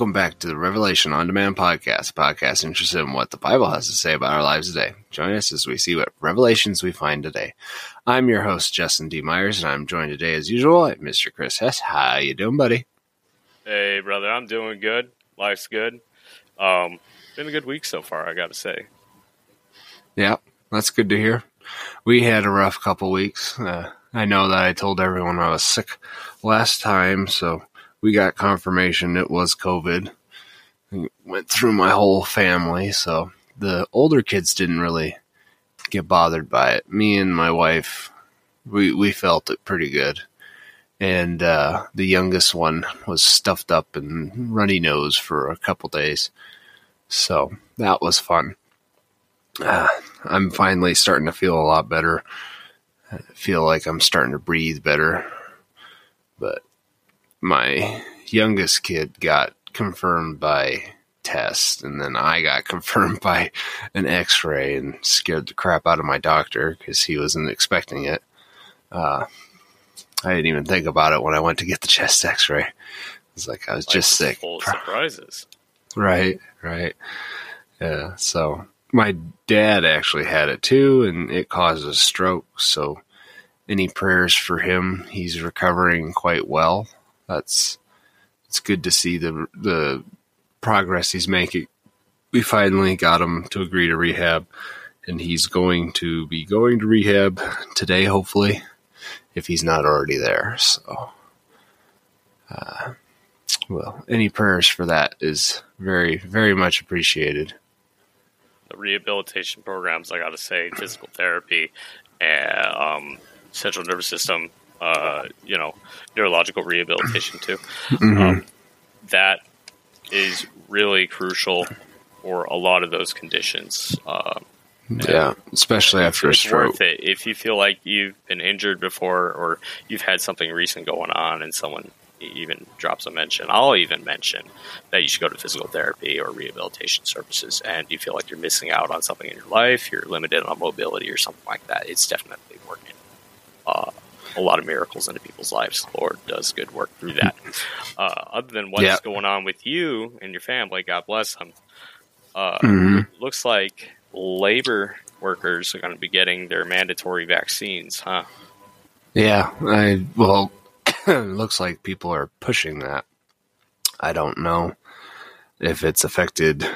Welcome back to the Revelation On Demand podcast, podcast interested in what the Bible has to say about our lives today. Join us as we see what revelations we find today. I'm your host, Justin D. Myers, and I'm joined today, as usual, by Mr. Chris Hess. How you doing, buddy? Hey, brother, I'm doing good. Life's good. Um, been a good week so far, I got to say. Yeah, that's good to hear. We had a rough couple weeks. Uh, I know that I told everyone I was sick last time, so we got confirmation it was COVID. It went through my whole family, so the older kids didn't really get bothered by it. Me and my wife, we we felt it pretty good, and uh, the youngest one was stuffed up and runny nose for a couple days, so that was fun. Uh, I'm finally starting to feel a lot better. I feel like I'm starting to breathe better, but my youngest kid got confirmed by test and then I got confirmed by an x-ray and scared the crap out of my doctor because he wasn't expecting it. Uh, I didn't even think about it when I went to get the chest x-ray. It's like I was Life just sick. Full of surprises. Right, right. Yeah, so my dad actually had it too, and it caused a stroke. So, any prayers for him? He's recovering quite well. That's it's good to see the the progress he's making. We finally got him to agree to rehab, and he's going to be going to rehab today, hopefully, if he's not already there. So, uh, well, any prayers for that is very, very much appreciated. The rehabilitation programs, I got to say, physical therapy, and um, central nervous system, uh, you know, neurological rehabilitation too. Um, that is really crucial for a lot of those conditions. Um, Yeah, especially after a stroke. worth it if you feel like you've been injured before or you've had something recent going on and someone even drops a mention i'll even mention that you should go to physical therapy or rehabilitation services and you feel like you're missing out on something in your life you're limited on mobility or something like that it's definitely working uh, a lot of miracles into people's lives the lord does good work through that uh, other than what's Yeah. going on with you and your family god bless them uh, Mhm. looks like labor workers are going to be getting their mandatory vaccines, huh? Yeah, I well, looks like people are pushing that. I don't know if it's affected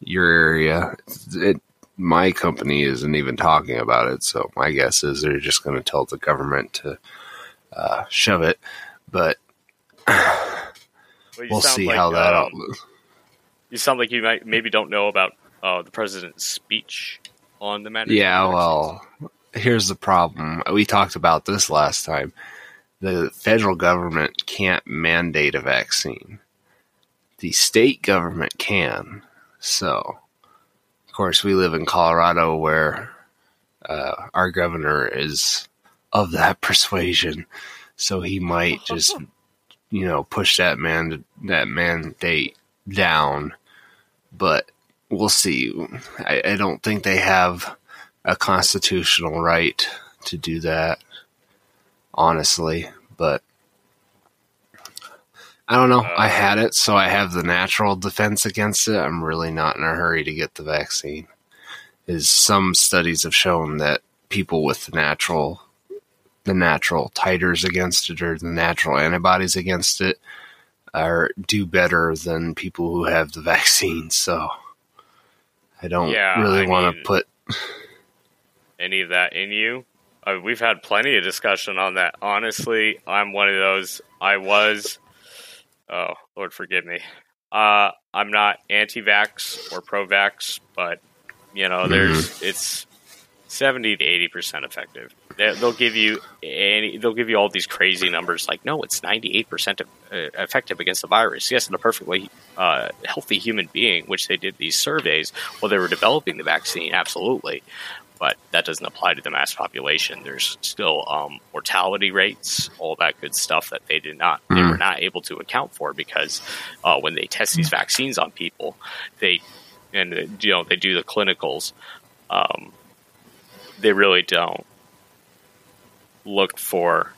your area. It, my company isn't even talking about it, so my guess is they're just going to tell the government to uh, shove it. But Well, we'll see like, how that. um, all You sound like you might maybe don't know about uh, the president's speech on the matter. Yeah, well, here's the problem. We talked about this last time. The federal government can't mandate a vaccine. The state government can. So, course, we live in Colorado where uh, our governor is of that persuasion. So he might just, you know, push that man that mandate down. But we'll see. I, I don't think they have a constitutional right to do that, honestly. But I don't know. I had it, so I have the natural defense against it. I'm really not in a hurry to get the vaccine. Is some studies have shown that people with the natural the natural titers against it or the natural antibodies against it are do better than people who have the vaccine. So I don't Yeah, really want to put any of that in you? Uh, we've had plenty of discussion on that. Honestly, I'm one of those. I was. Oh, Lord, forgive me. Uh, I'm not anti-vax or pro-vax, but you know, there's it's seventy to eighty percent effective. They, they'll give you any. They'll give you all these crazy numbers like, no, it's ninety-eight percent effective against the virus. Yes, in a perfectly uh, healthy human being, which they did these surveys while they were developing the vaccine. Absolutely, but that doesn't apply to the mass population. There's still um, mortality rates, all that good stuff that they did not, they Mm. were not able to account for because uh, when they test these vaccines on people, they and uh, you know they do the clinicals, um, they really don't look for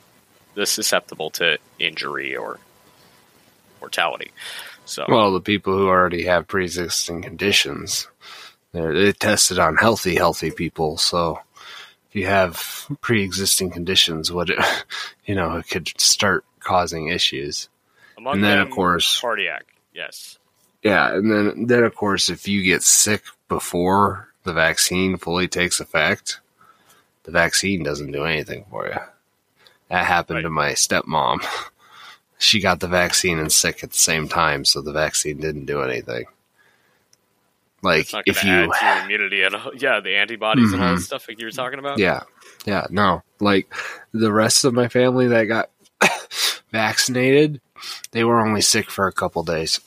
the susceptible to injury or or mortality. So, well, the people who already have pre-existing conditions, they're, tested on healthy, healthy people. So, if you have pre-existing conditions, what it, you know, it could start causing issues. among and then, of course- cardiac. Yes. Yeah, and then then of course, if you get sick before the vaccine fully takes effect, the vaccine doesn't do anything for you. That happened Right. to my stepmom. She got the vaccine and sick at the same time, so the vaccine didn't do anything. Like It's not if you, add to your immunity and all- yeah, the antibodies and all Mhm. that stuff like you were talking about. yeah, yeah, no, like the rest of my family that got vaccinated, they were only sick for a couple days.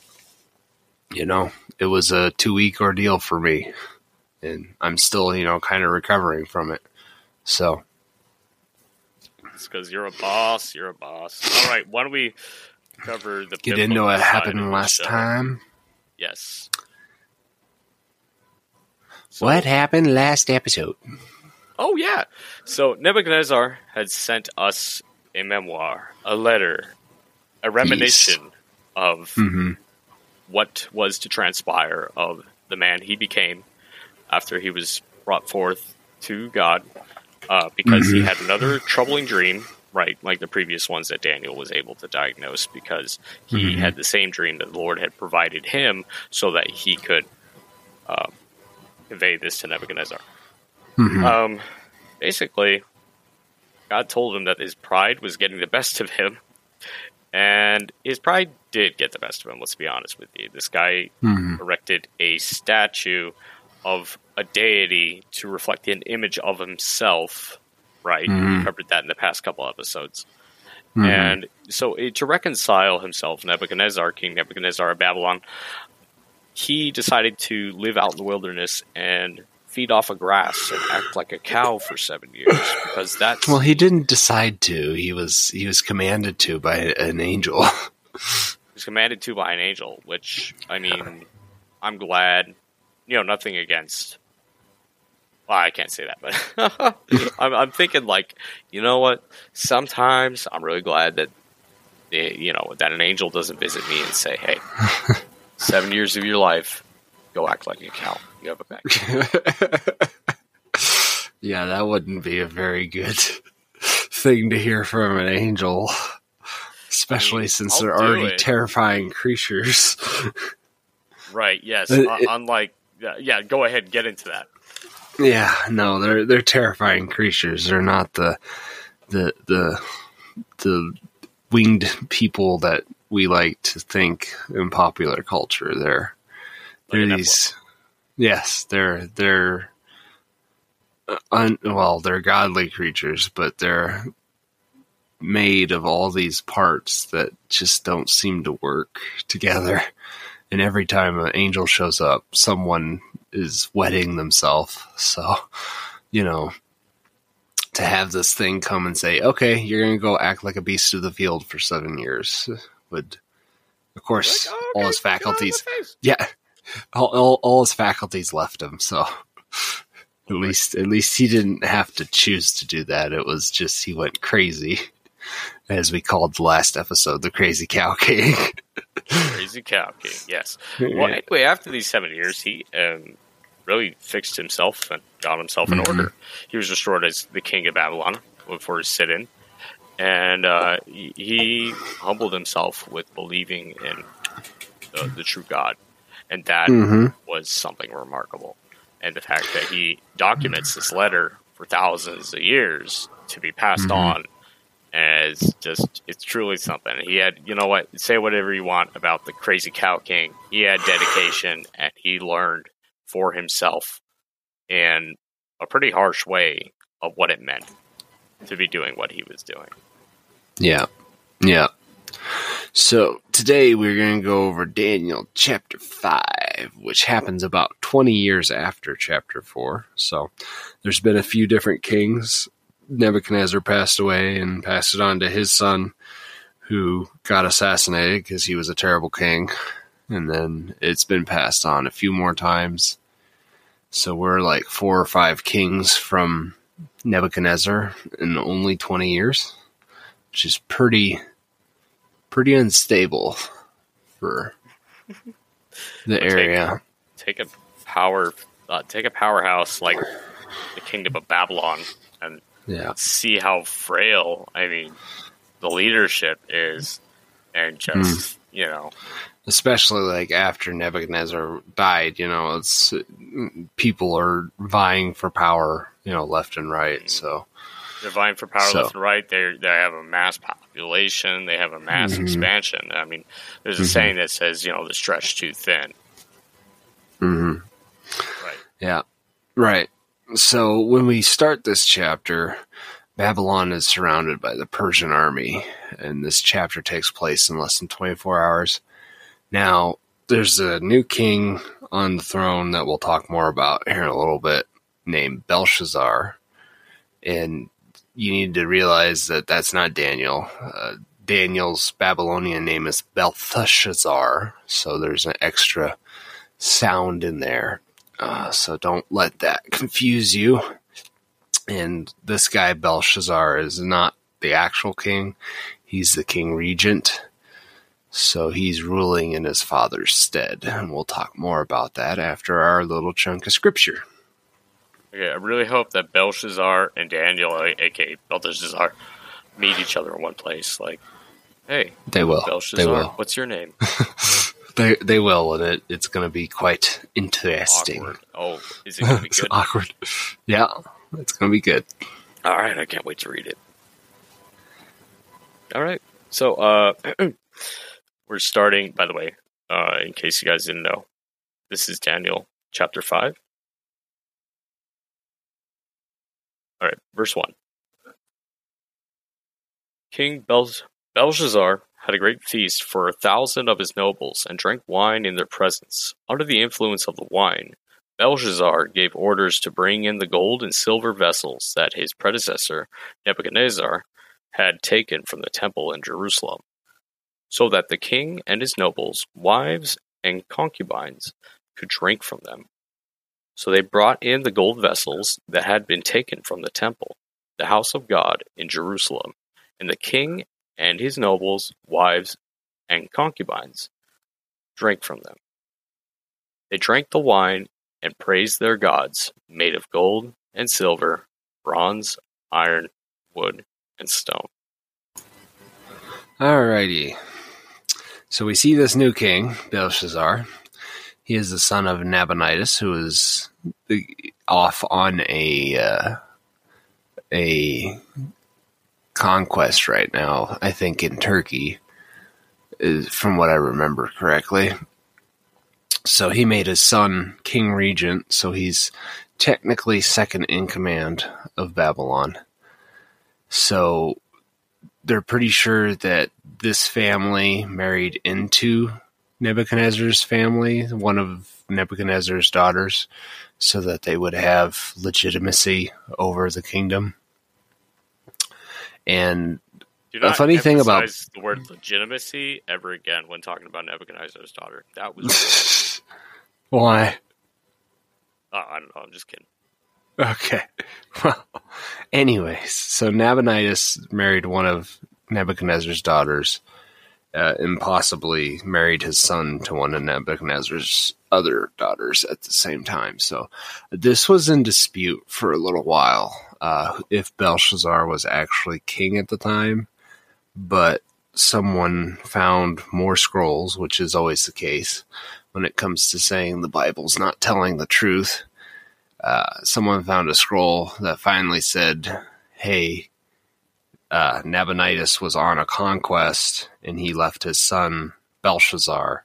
You know, it was a two week ordeal for me, and I'm still, you know, kind of recovering from it. So, It's because you're a boss. You're a boss. All right. Why don't we cover the get biblical into what happened last show? time. Yes. So- What happened last episode? Oh yeah. So Nebuchadnezzar had sent us a memoir, a letter, a reminiscence of hmm what was to transpire of the man he became after he was brought forth to God, uh, because he Mhm. had another troubling dream, right, like the previous ones that Daniel was able to diagnose, because he Mhm. had the same dream that the Lord had provided him, so that he could um, convey this to Nebuchadnezzar. hmm Um, basically, God told him that his pride was getting the best of him, and his pride did get the best of him. Let's be honest with you. This guy hmm erected a statue of a deity to reflect an image of himself. Right, Mhm. we covered that in the past couple episodes. hmm And so, eh, to reconcile himself, Nebuchadnezzar, King Nebuchadnezzar of Babylon, he decided to live out in the wilderness and feed off of grass and act like a cow for seven years because that's well, he didn't decide to. He was he was commanded to by an angel. he was commanded to by an angel. Which I mean, I'm glad. You know, nothing against. Well, I can't say that, but I'm, I'm thinking like, you know what? Sometimes I'm really glad that, eh, you know, that an angel doesn't visit me and say, "Hey, seven years of your life, go act like a cow. You have a back." yeah, that wouldn't be a very good thing to hear from an angel, especially I mean, since I'll they're already it. terrifying creatures. Right? Yes. Uh, uh, it- unlike, yeah, yeah. Go ahead, get into that. yeah, no, they're they're terrifying creatures. They're not the the the the winged people that we like to think in popular culture. They're they're these yes, they're they're uh, un, well, they're godly creatures, but they're made of all these parts that just don't seem to work together. And every time an angel shows up, someone is wetting themselves. So, you know, to have this thing come and say, "Okay, you're going to go act like a beast of the field for seven years," would, of course, Like, oh, all his get out of my faculties yeah, all, all, all his faculties left him. So at least, at least he didn't have to choose to do that. It was just he went crazy, as we called the last episode, the Crazy Cow King. Crazy cow king. Yes. Well, anyway, after these seven years, he um, really fixed himself and got himself in Mhm. order. He was restored as the king of Babylon for his sit-in, and uh, he, humbled himself with believing in the, the true God, and that hmm was something remarkable. And the fact that he documents this letter for thousands of years to be passed Mhm. on as just it's truly something. He had you know what, say whatever you want about the crazy cow king. He had dedication and he learned for himself in a pretty harsh way of what it meant to be doing what he was doing. Yeah, yeah. So today we're going to go over Daniel chapter 5, which happens about 20 years after chapter 4. So there's been a few different kings. Nebuchadnezzar passed away and passed it on to his son, who got assassinated because he was a terrible king. And then it's been passed on a few more times. So we're like four or five kings from Nebuchadnezzar in only 20 years, which is pretty pretty unstable. for the take- area. Take a power, uh, take a powerhouse like the Kingdom of Babylon, and Yeah. see how frail. I mean, the leadership is, and just you know, especially like after Nebuchadnezzar died, you know, it's people are vying for power, you know, left and right. So they're vying for power So- left and right. They they have a mass population. They have a mass Mhm. expansion. I mean, there's a Mhm. saying that says, you know, the stretch too thin. mhm. Right. yeah, right. So when we start this chapter, Babylon is surrounded by the Persian army, and this chapter takes place in less than 24 hours. Now, there's a new king on the throne that we'll talk more about here in a little bit, named Belshazzar. And you need to realize that that's not Daniel. Uh, Daniel's Babylonian name is Belteshazzar, so there's an extra sound in there. Uh, so don't let that confuse you. And this guy, Belshazzar, is not the actual king, he's the king regent. So he's ruling in his father's stead. And we'll talk more about that after our little chunk of scripture. Okay, I really hope that Belshazzar and Daniel, aka Belteshazzar, meet each other in one place. Like, hey, They will. Belshazzar, They will. what's your name? They, they will, and it, it's going to be quite interesting. Awkward. Oh, is it gonna be it's good? awkward. Yeah, it's going to be good. All right, I can't wait to read it. All right, so uh, we're starting. By the way, uh, in case you guys didn't know, this is Daniel chapter five. All right, verse one. King Bel- Belshazzar had a great feast for a thousand of his nobles and drank wine in their presence. Under the influence of the wine, Belshazzar gave orders to bring in the gold and silver vessels that his predecessor, Nebuchadnezzar, had taken from the temple in Jerusalem, so that the king and his nobles, wives, and concubines could drink from them. So they brought in the gold vessels that had been taken from the temple, the house of God in Jerusalem, and the king and his nobles, wives, and concubines drank from them. They drank the wine and praised their gods, made of gold and silver, bronze, iron, wood, and stone. Alrighty. So we see this new king, Belshazzar. He is the son of Nabonidus, who is off on a uh, a conquest right now. I think in Turkey, from what I remember correctly. So he made his son king regent. So he's technically second in command of Babylon. So they're pretty sure that this family married into Nebuchadnezzar's family, one of Nebuchadnezzar's daughters, so that they would have legitimacy over the kingdom. And A funny thing about- the word legitimacy ever again when talking about Nebuchadnezzar's daughter. That was. why? oh, I don't know. I'm just kidding. Okay. Well, anyways, so Nabonidus married one of Nebuchadnezzar's daughters, uh, possibly married his son to one of Nebuchadnezzar's other daughters at the same time. So this was in dispute for a little while uh, if Belshazzar was actually king at the time, but someone found more scrolls, which is always the case when it comes to saying the Bible's not telling the truth uh, someone found a scroll that finally said, "Hey, uh, Nabonidus was on a conquest, and he left his son Belshazzar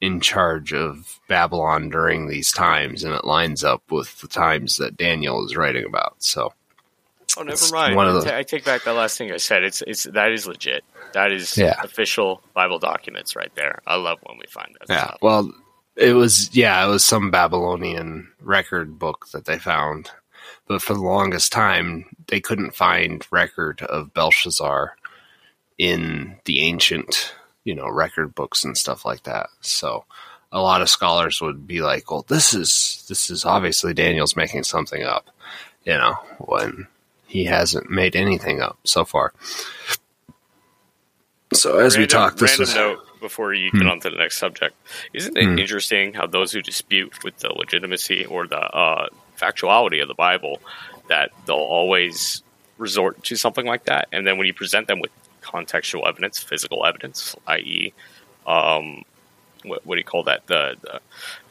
in charge of Babylon during these times, and it lines up with the times that Daniel is writing about." So, Oh, never It's mind. I take back the last thing I said. It's it's that is legit. That is Yeah. official Bible documents right there. I love when we find that yeah, stuff. well, it was yeah, it was some Babylonian record book that they found, but for the longest time they couldn't find record of Belshazzar in the ancient, you know, record books and stuff like that. So a lot of scholars would be like, "Well, this is this is obviously Daniel's making something up," you know, when he hasn't made anything up so far. So as we talk, this is note. Before you get on to the next subject. Isn't it Hmm. interesting how those who dispute with the legitimacy or the uh, factuality of the Bible that they'll always resort to something like that, and then when you present them with contextual evidence, physical evidence, i.e., um, what, what do you call that? The the,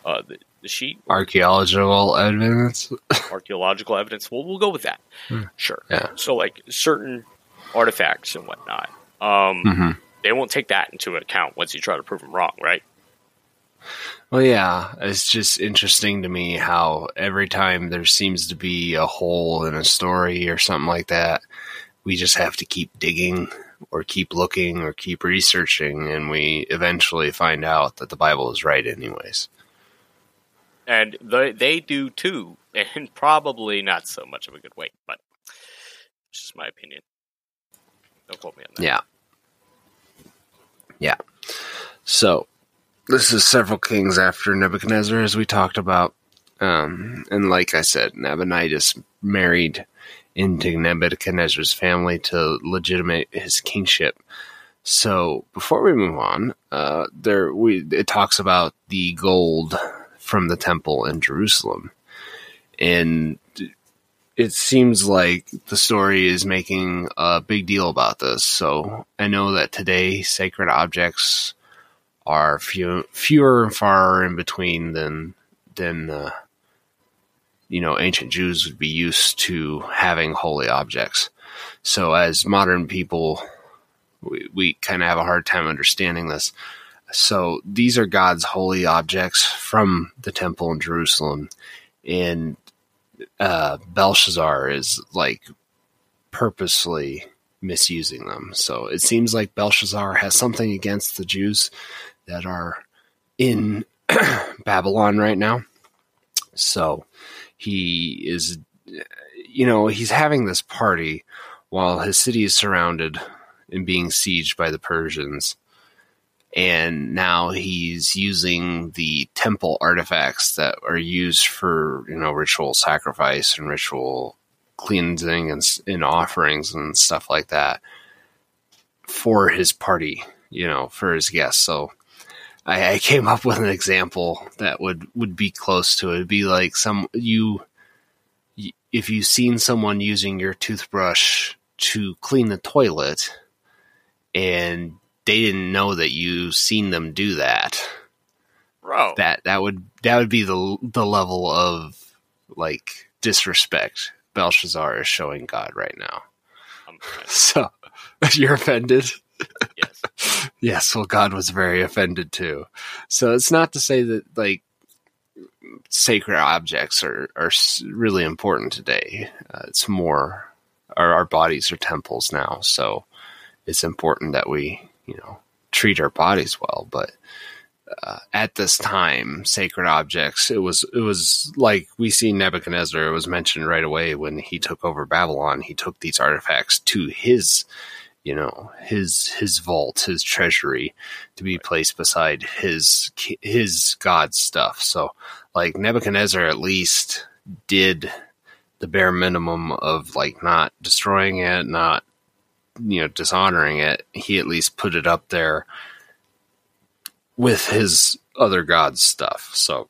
uh, the, the sheet Archaeological evidence. archaeological evidence. Well, we'll go with that. Hmm. Sure. Yeah. So, like certain artifacts and whatnot, um, hmm they won't take that into account once you try to prove them wrong, right? Well, yeah, it's just interesting to me how every time there seems to be a hole in a story or something like that, we just have to keep digging or keep looking or keep researching, and we eventually find out that the Bible is right, anyways. And they they do too, and probably not so much of a good way, but it's just my opinion. Don't quote me on that. Yeah. Yeah. So, this is several kings after Nebuchadnezzar, as we talked about. Um, and like I said, Nabonidus married into Nebuchadnezzar's family to legitimate his kingship. So, before we move on, uh, there we it talks about the gold from the temple in Jerusalem, and it seems like the story is making a big deal about this. So I know that today sacred objects are few, fewer and far in between than than uh, you know ancient Jews would be used to having holy objects. So as modern people, we, we kind of have a hard time understanding this. So these are God's holy objects from the temple in Jerusalem, and uh, Belshazzar is like purposely misusing them. So it seems like Belshazzar has something against the Jews that are in Babylon right now. So he is, you know, he's having this party while his city is surrounded and being sieged by the Persians. And now he's using the temple artifacts that are used for, you know, ritual sacrifice and ritual cleansing and, and offerings and stuff like that for his party, you know, for his guests. So I, I came up with an example that would, would be close to it. It'd be like some, you, if you've seen someone using your toothbrush to clean the toilet and they didn't know that you seen them do that, Bro, that that would that would be the the level of like disrespect Belshazzar is showing God right now. So you're offended? yes. Yes, well God was very offended too. So it's not to say that like sacred objects are are really important today. Uh, it's more our our bodies are temples now, so it's important that we, you know, treat our bodies well, but uh, at this time, sacred objects. It was it was like we see Nebuchadnezzar. It was mentioned right away when he took over Babylon. He took these artifacts to his, you know, his his vault, his treasury, to be placed beside his his god stuff. So, like Nebuchadnezzar, at least did the bare minimum of like not destroying it, not you know dishonoring it. He at least put it up there with his other gods stuff. So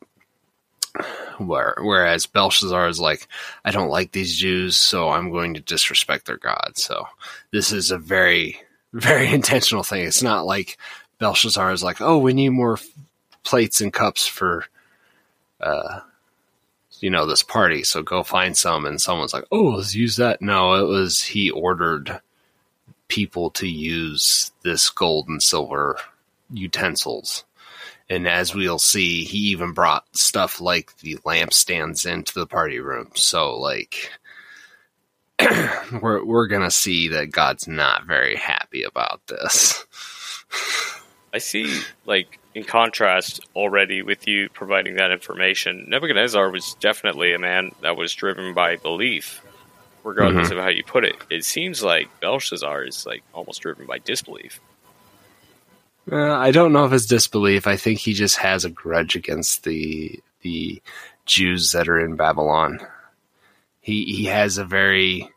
where whereas Belshazzar is like, I don't like these Jews, so I'm going to disrespect their God. So this is a very very intentional thing. It's not like Belshazzar is like, oh, we need more f- plates and cups for uh you know this party so go find some and someone's like oh let's use that no it was he ordered people to use this gold and silver utensils. And as we'll see, he even brought stuff like the lampstands into the party room. So like we're we're gonna see that God's not very happy about this. I see, like, in contrast already with you providing that information, Nebuchadnezzar was definitely a man that was driven by belief, regardless of how you put it. It seems like Belshazzar is, like, almost driven by disbelief. Uh, I don't know if it's disbelief. I think he just has a grudge against the the Jews that are in Babylon. He he has a very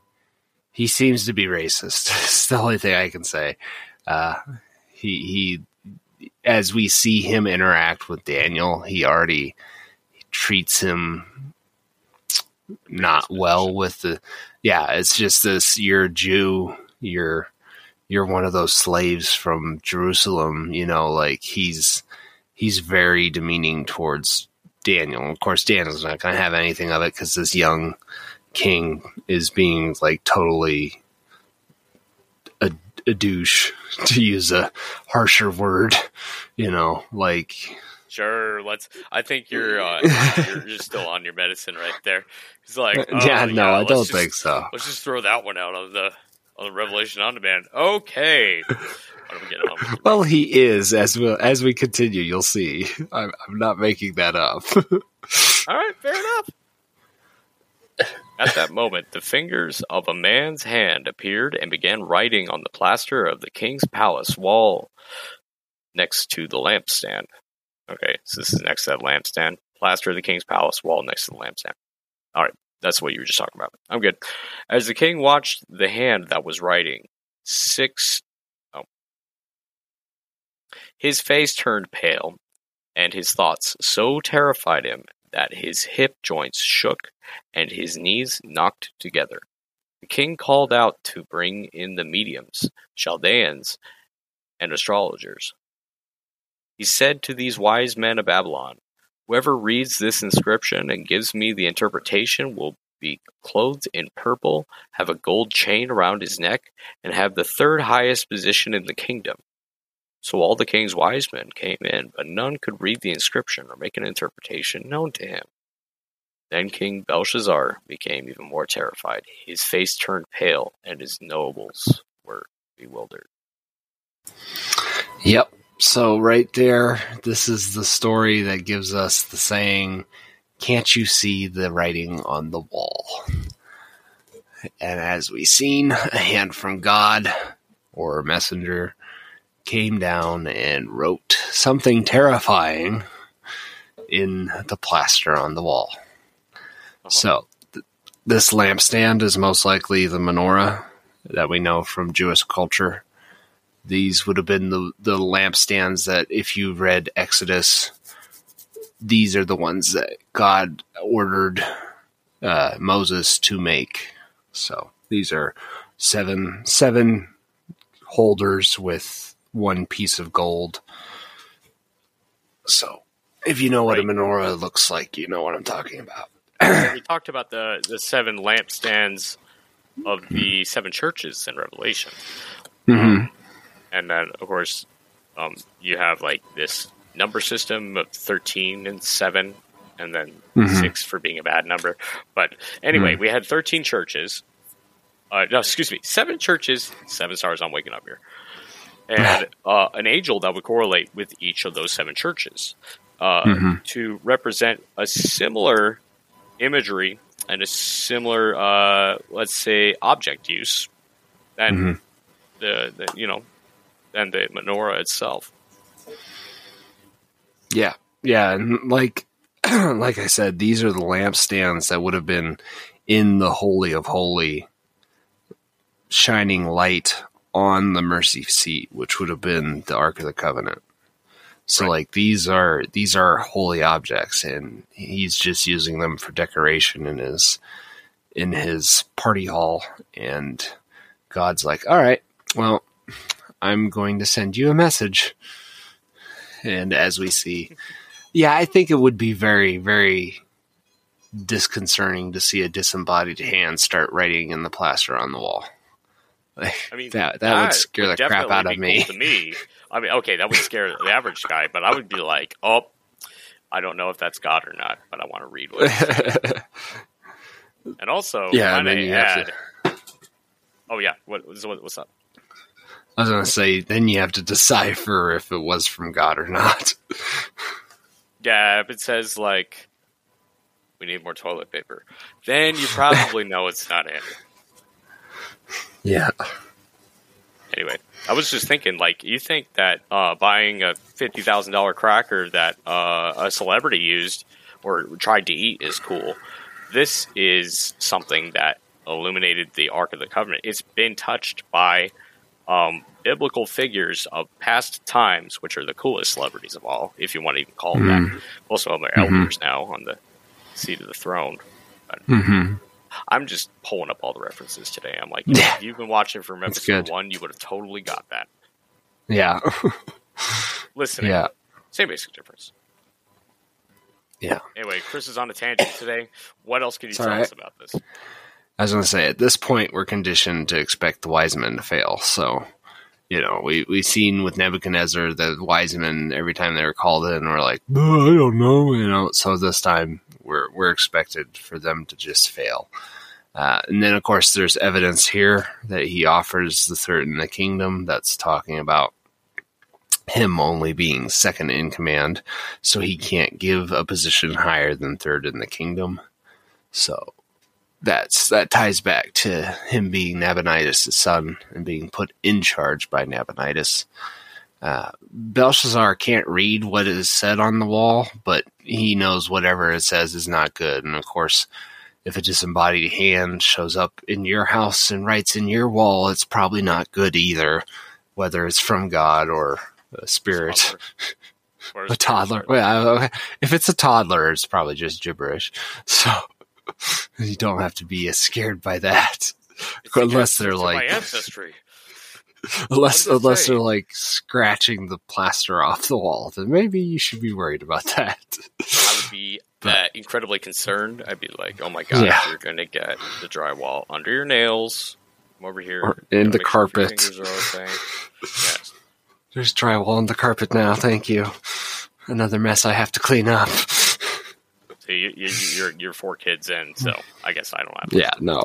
he seems to be racist. it's the only thing I can say. Uh, he he as we see him interact with Daniel, he already treats him not well with the yeah, it's just this you're a Jew, you're you're one of those slaves from Jerusalem, you know, like he's he's very demeaning towards Daniel. Of course, Daniel's not going to have anything of it because this young king is being like totally a, a douche, to use a harsher word, you know, like Sure, let's. I think you're uh, you're, you're still on your medicine right there. It's like, oh, yeah, no, I don't just- think so. Let's just throw that one out on the on the Revelation on demand. Okay, Why don't get on Well, he is as we as we continue. You'll see. I'm, I'm not making that up. All right, fair enough. At that moment, the fingers of a man's hand appeared and began writing on the plaster of the king's palace wall next to the lampstand. Okay, so this is next to that lampstand. Plaster of the king's palace wall next to the lampstand. All right, that's what you were just talking about. I'm good. As the king watched the hand that was writing, six. Oh. His face turned pale, and his thoughts so terrified him that his hip joints shook and his knees knocked together. The king called out to bring in the mediums, Chaldeans, and astrologers. He said to these wise men of Babylon, Whoever reads this inscription and gives me the interpretation will be clothed in purple, have a gold chain around his neck, and have the third highest position in the kingdom. So all the king's wise men came in, but none could read the inscription or make an interpretation known to him. Then King Belshazzar became even more terrified. His face turned pale, and his nobles were bewildered. Yep. So right there, this is the story that gives us the saying, "Can't you see the writing on the wall?" And as we've seen, a hand from God or a messenger came down and wrote something terrifying in the plaster on the wall. Uh-huh. So th- this lampstand is most likely the menorah that we know from Jewish culture these would have been the the lampstands that if you read Exodus, these are the ones that God ordered uh, Moses to make. So these are seven seven holders with one piece of gold. So if you know what a menorah looks like, you know what I'm talking about. we talked about the, the seven lampstands of the seven churches in Revelation. Mm-hmm. And then of course um, you have like this number system of 13 and 7 and then Mhm. 6 for being a bad number but anyway we had 13 churches uh, no excuse me 7 churches 7 stars i'm waking up here and uh, an angel that would correlate with each of those 7 churches uh, Mhm. to represent a similar imagery and a similar uh, let's say object use than Mhm. the, the you know and the menorah itself. Yeah, yeah, and like like I said, these are the lampstands that would have been in the holy of holy, shining light on the mercy seat, which would have been the Ark of the Covenant. So Right. like these are these are holy objects, and he's just using them for decoration in his in his party hall. And God's like, all right, well, I'm going to send you a message. And as we see, yeah, I think it would be very, very disconcerting to see a disembodied hand start writing in the plaster on the wall. Like, I mean, that that would scare the crap out of me. cool to me, I mean, okay, that would scare the average guy, but I would be like, oh, I don't know if that's God or not, but I want to read what. It and also, Yeah, and then you have add. Oh yeah, what, what what's up? I was to say, then you have to decipher if it was from God or not. Yeah, if it says like we need more toilet paper, then you probably know it's not it. Yeah. Anyway, I was just thinking, like, you think that uh, buying a fifty thousand dollar cracker that uh, a celebrity used or tried to eat is cool. This is something that illuminated the Ark of the Covenant. It's been touched by um, biblical figures of past times, which are the coolest celebrities of all, if you want to even call them that. Most of them are Mhm. elders now on the seat of the throne. hmm I'm just pulling up all the references today. I'm like, Yeah. if you've been watching from episode one, you would have totally got that. Yeah. Listening, yeah. same basic difference. Yeah. Anyway, Chris is on a tangent today. What else can you It's tell right. us about this? I was going to say, at this point, we're conditioned to expect the wise men to fail. So, you know, we we've seen with Nebuchadnezzar the wise men every time they were called in, were like, "Oh, I don't know, you know. So this time, we're we're expected for them to just fail. Uh, and then, of course, there's evidence here that he offers the third in the kingdom. That's talking about him only being second in command, so he can't give a position higher than third in the kingdom. So that's that ties back to him being Nabonidus' son and being put in charge by Nabonidus. Uh, Belshazzar can't read what is said on the wall, but he knows whatever it says is not good. And of course, if a disembodied hand shows up in your house and writes in your wall, it's probably not good either, whether it's from God or a spirit. A toddler. Well, okay. if it's a toddler, it's probably just gibberish. So you don't have to be as scared by that. Unless they're like- my ancestry. unless What does it unless say? they're like scratching the plaster off the wall, then maybe you should be worried about that. I would be uh, incredibly concerned. I'd be like, "Oh my god, Yeah. you're going to get the drywall under your nails, come over here, Or in the sure carpet. okay." Yes. There's drywall on the carpet now. Thank you. Another mess I have to clean up. You, you, you're you're four kids in, so I guess I don't have. Yeah, no.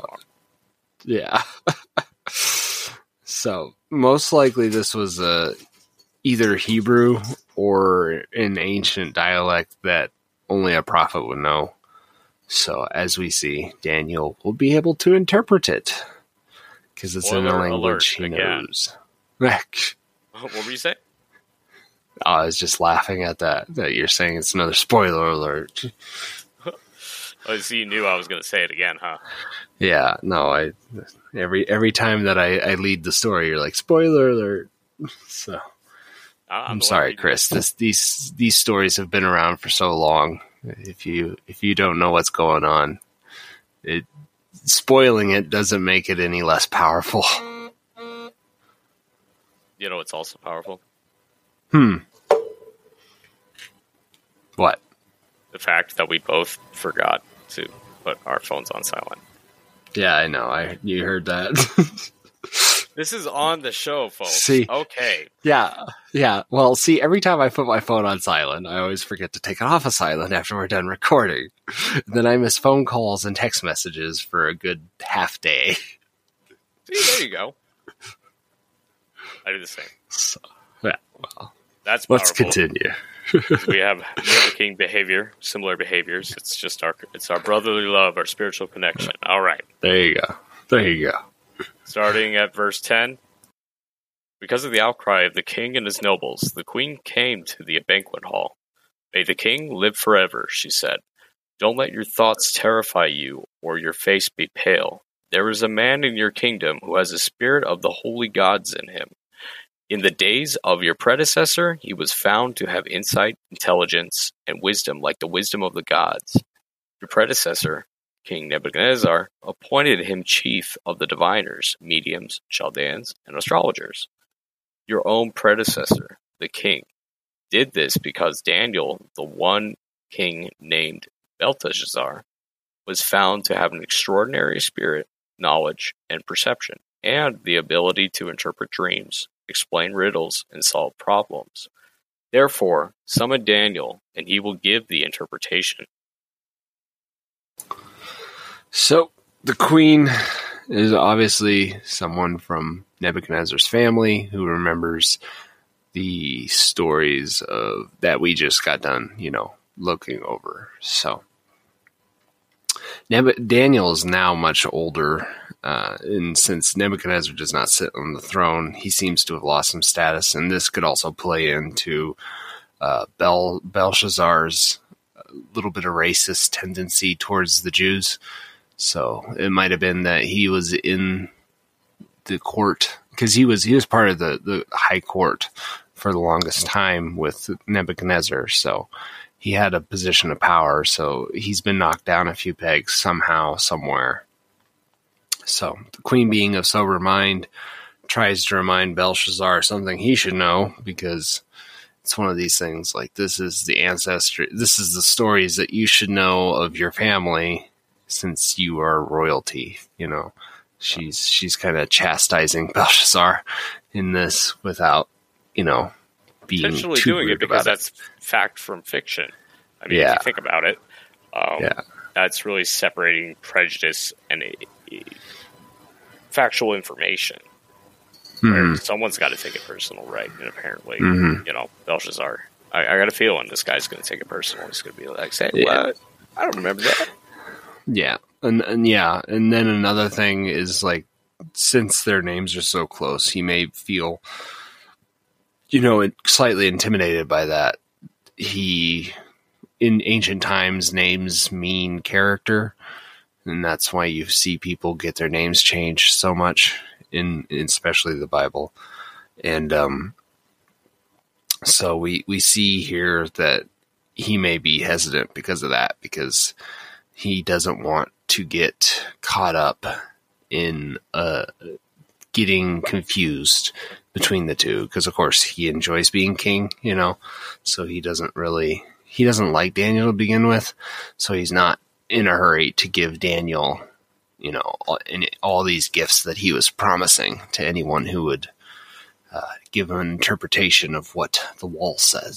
Yeah. so most likely this was uh, either Hebrew or an ancient dialect that only a prophet would know. So as we see, Daniel will be able to interpret it because it's in a Spoiler language he knows. What were you say? I was just laughing at that. That you're saying it's another spoiler alert. Oh, so you knew I was going to say it again, huh? Yeah, no, I every every time that I, I lead the story, you're like spoiler alert. So I- I'm sorry, Chris. This these these stories have been around for so long. If you if you don't know what's going on, it spoiling it doesn't make it any less powerful. You know, it's also powerful. Hmm. What? The fact that we both forgot to put our phones on silent. Yeah, I know. I you heard that. This is on the show, folks. See. Okay. yeah, yeah. Well, see, every time I put my phone on silent, I always forget to take it off of silent after we're done recording. then I miss phone calls and text messages for a good half day. See, there you go. I do the same. So, yeah. Well, That's let's continue. We have Never King behavior, similar behaviors. It's just our it's our brotherly love, our spiritual connection. All right. There you go. There you go. Starting at verse 10. Because of the outcry of the king and his nobles, the queen came to the banquet hall. May the king live forever, she said. Don't let your thoughts terrify you or your face be pale. There is a man in your kingdom who has a spirit of the holy gods in him. In the days of your predecessor, he was found to have insight, intelligence, and wisdom like the wisdom of the gods. Your predecessor, King Nebuchadnezzar appointed him chief of the diviners, mediums, Chaldeans, and astrologers. Your own predecessor, the king, did this because Daniel, the one king named Belteshazzar, was found to have an extraordinary spirit, knowledge, and perception, and the ability to interpret dreams, explain riddles, and solve problems. Therefore, summon Daniel, and he will give the interpretation. So the queen is obviously someone from Nebuchadnezzar's family who remembers the stories of that we just got done, you know, looking over. So Daniel is now much older, uh, and since Nebuchadnezzar does not sit on the throne, he seems to have lost some status, and this could also play into uh, Bel- Belshazzar's little bit of racist tendency towards the Jews. So it might have been that he was in the court because he was he was part of the the high court for the longest time with Nebuchadnezzar, so he had a position of power. So he's been knocked down a few pegs somehow, somewhere. So the queen, being of sober mind, tries to remind Belshazzar something he should know because it's one of these things like this is the ancestry, this is the stories that you should know of your family since you are royalty. You know, she's she's kind of chastising Belshazzar in this without you know being Intentionally doing it because that's fact from fiction. I mean, if you think about it, um, Yeah. that's really separating prejudice and uh, factual information. Hmm. Someone's got to take it personal, right? And apparently, Mhm. you know, Belshazzar. I, I got a feeling this guy's going to take it personal. He's going to be like, "Say Yeah. what? I don't remember that." Yeah, and and yeah, and then another thing is like since their names are so close, he may feel, you know, slightly intimidated by that. He, in ancient times, names mean character, and that's why you see people get their names changed so much in, in especially the Bible, and um, so we we see here that he may be hesitant because of that because he doesn't want to get caught up in uh, getting confused between the two because of course he enjoys being king you know so he doesn't really he doesn't like daniel to begin with so he's not in a hurry to give daniel you know all, all these gifts that he was promising to anyone who would uh, give an interpretation of what the wall said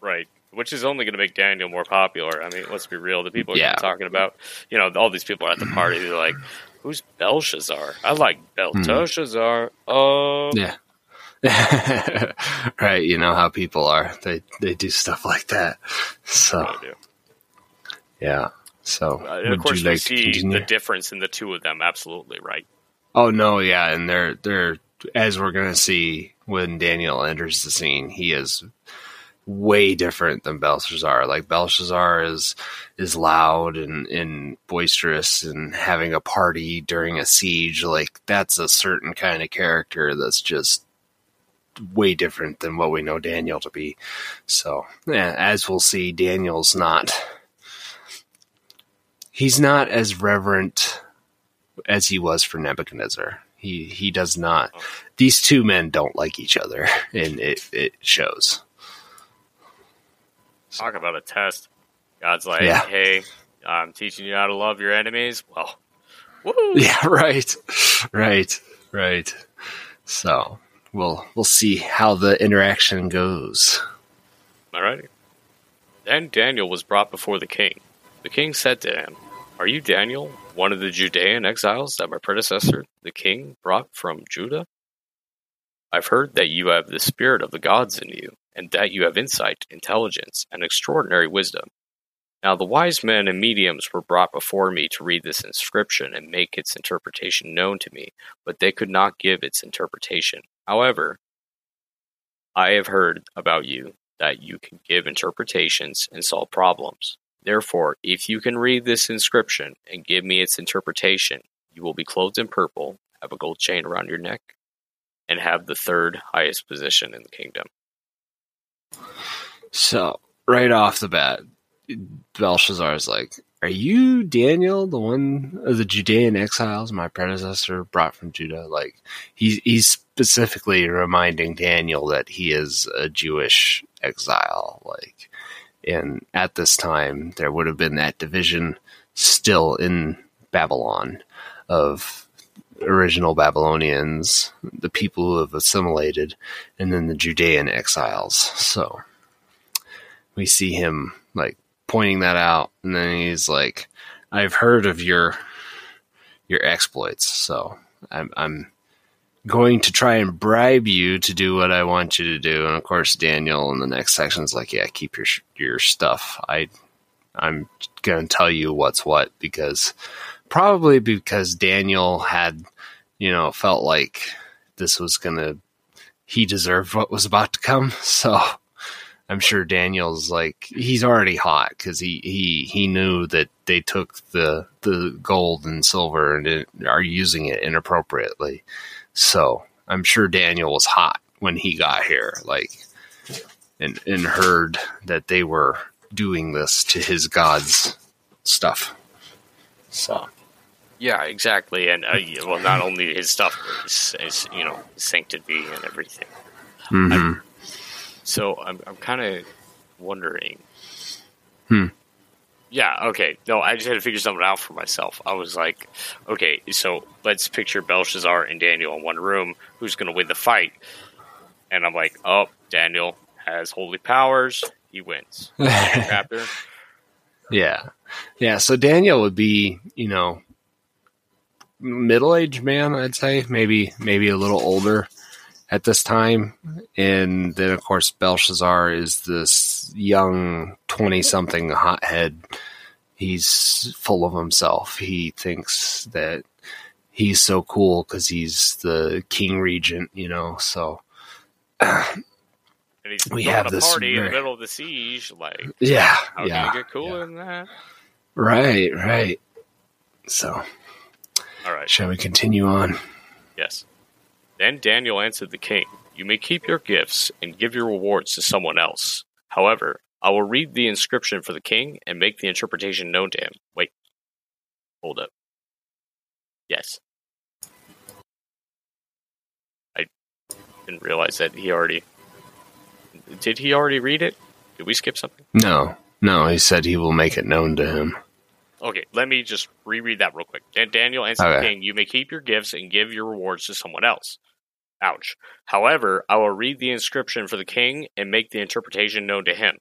Right. Which is only going to make Daniel more popular. I mean, let's be real. The people Yeah. are talking about, you know, all these people are at the party. They're like, "Who's Belshazzar? I like Belteshazzar." Uh, Yeah. right, you know how people are. They they do stuff like that. So yeah. So Uh, and of course, you like see the difference in the two of them. Absolutely right. oh no, yeah, and they're they're as we're gonna see when Daniel enters the scene, he is way different than Belshazzar. Like Belshazzar is is loud and, and boisterous and having a party during a siege. Like that's a certain kind of character that's just way different than what we know Daniel to be. So yeah, as we'll see, Daniel's not he's not as reverent as he was for Nebuchadnezzar. He he does not. These two men don't like each other, and it it shows. Talk about a test. God's like, Yeah. "Hey, I'm teaching you how to love your enemies." Well, woo! Yeah, right, right, right. So we'll we'll see how the interaction goes. Alrighty. Then Daniel was brought before the king. The king said to him, Are you Daniel, one of the Judean exiles that my predecessor, the king, brought from Judah? I've heard that you have the spirit of the gods in you, and that you have insight, intelligence, and extraordinary wisdom. Now the wise men and mediums were brought before me to read this inscription and make its interpretation known to me, but they could not give its interpretation. However, I have heard about you that you can give interpretations and solve problems. Therefore, if you can read this inscription and give me its interpretation, you will be clothed in purple, have a gold chain around your neck, and have the third highest position in the kingdom. So right off the bat, Belshazzar is like, "Are you Daniel, the one of the Judean exiles my predecessor brought from Judah?" Like he's he's specifically reminding Daniel that he is a Jewish exile. Like, and at this time, there would have been that division still in Babylon of original Babylonians, the people who have assimilated, and then the Judean exiles. So we see him like pointing that out and then he's like i've heard of your your exploits so i'm i'm going to try and bribe you to do what i want you to do. And of course daniel in the next section is like yeah keep your your stuff. I i'm going to tell you what's what because probably because daniel had you know felt like this was going to he deserved what was about to come. So I'm sure Daniel's like he's already hot because he, he he knew that they took the the gold and silver and it, are using it inappropriately. So I'm sure Daniel was hot when he got here, like, and and heard that they were doing this to his gods stuff. So Yeah, exactly. And uh, well, not only his stuff, but his, his you know sanctity and everything. mhm. So I'm I'm kind of wondering. Hmm. Yeah. Okay. No, I just had to figure something out for myself. I was like, okay, so let's picture Belshazzar and Daniel in one room. Who's going to win the fight? And I'm like, oh, Daniel has holy powers. He wins. Chapter. Yeah. Yeah. So Daniel would be, you know, middle aged man, I'd say, maybe maybe a little older at this time. And then of course Belshazzar is this young twenty something hothead. He's full of himself. He thinks that he's so cool because he's the king regent, you know, so And he's We have a this party in the middle of the siege. Like, yeah. how yeah. can you get cooler yeah. than that? Right, right. So All right. shall we continue on? Yes. Then Daniel answered the king, You may keep your gifts and give your rewards to someone else. However, I will read the inscription for the king and make the interpretation known to him. Wait. Hold up. Yes. I didn't realize that he already. Did he already read it? Did we skip something? No, no, he said he will make it known to him. Okay, let me just reread that real quick. Dan- Daniel answered the king, You may keep your gifts and give your rewards to someone else. Ouch. However, I will read the inscription for the king and make the interpretation known to him.